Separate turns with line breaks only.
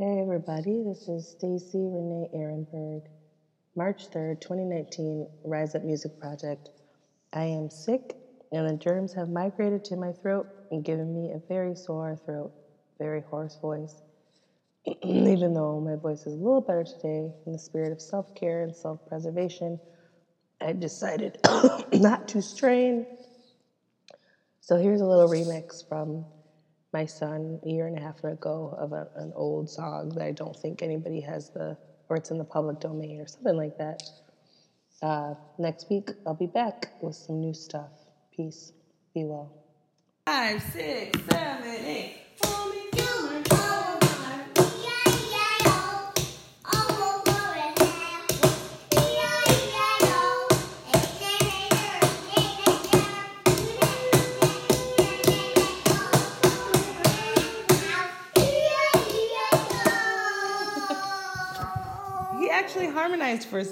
Hey everybody, this is Stacy Renee Ehrenberg. March 3rd, 2019, Rise Up Music Project. I am sick and the germs have migrated to my throat and given me a very sore throat, very hoarse voice. Even though my voice is a little better today, in the spirit of self care and self preservation, I decided not to strain. So here's a little remix from my son a year and a half ago of a, an old song that I don't think anybody has the, or it's in the public domain or something like that. Uh, next week, I'll be back with some new stuff. Peace. Be well.
Five, six, seven, eight. He actually harmonized for a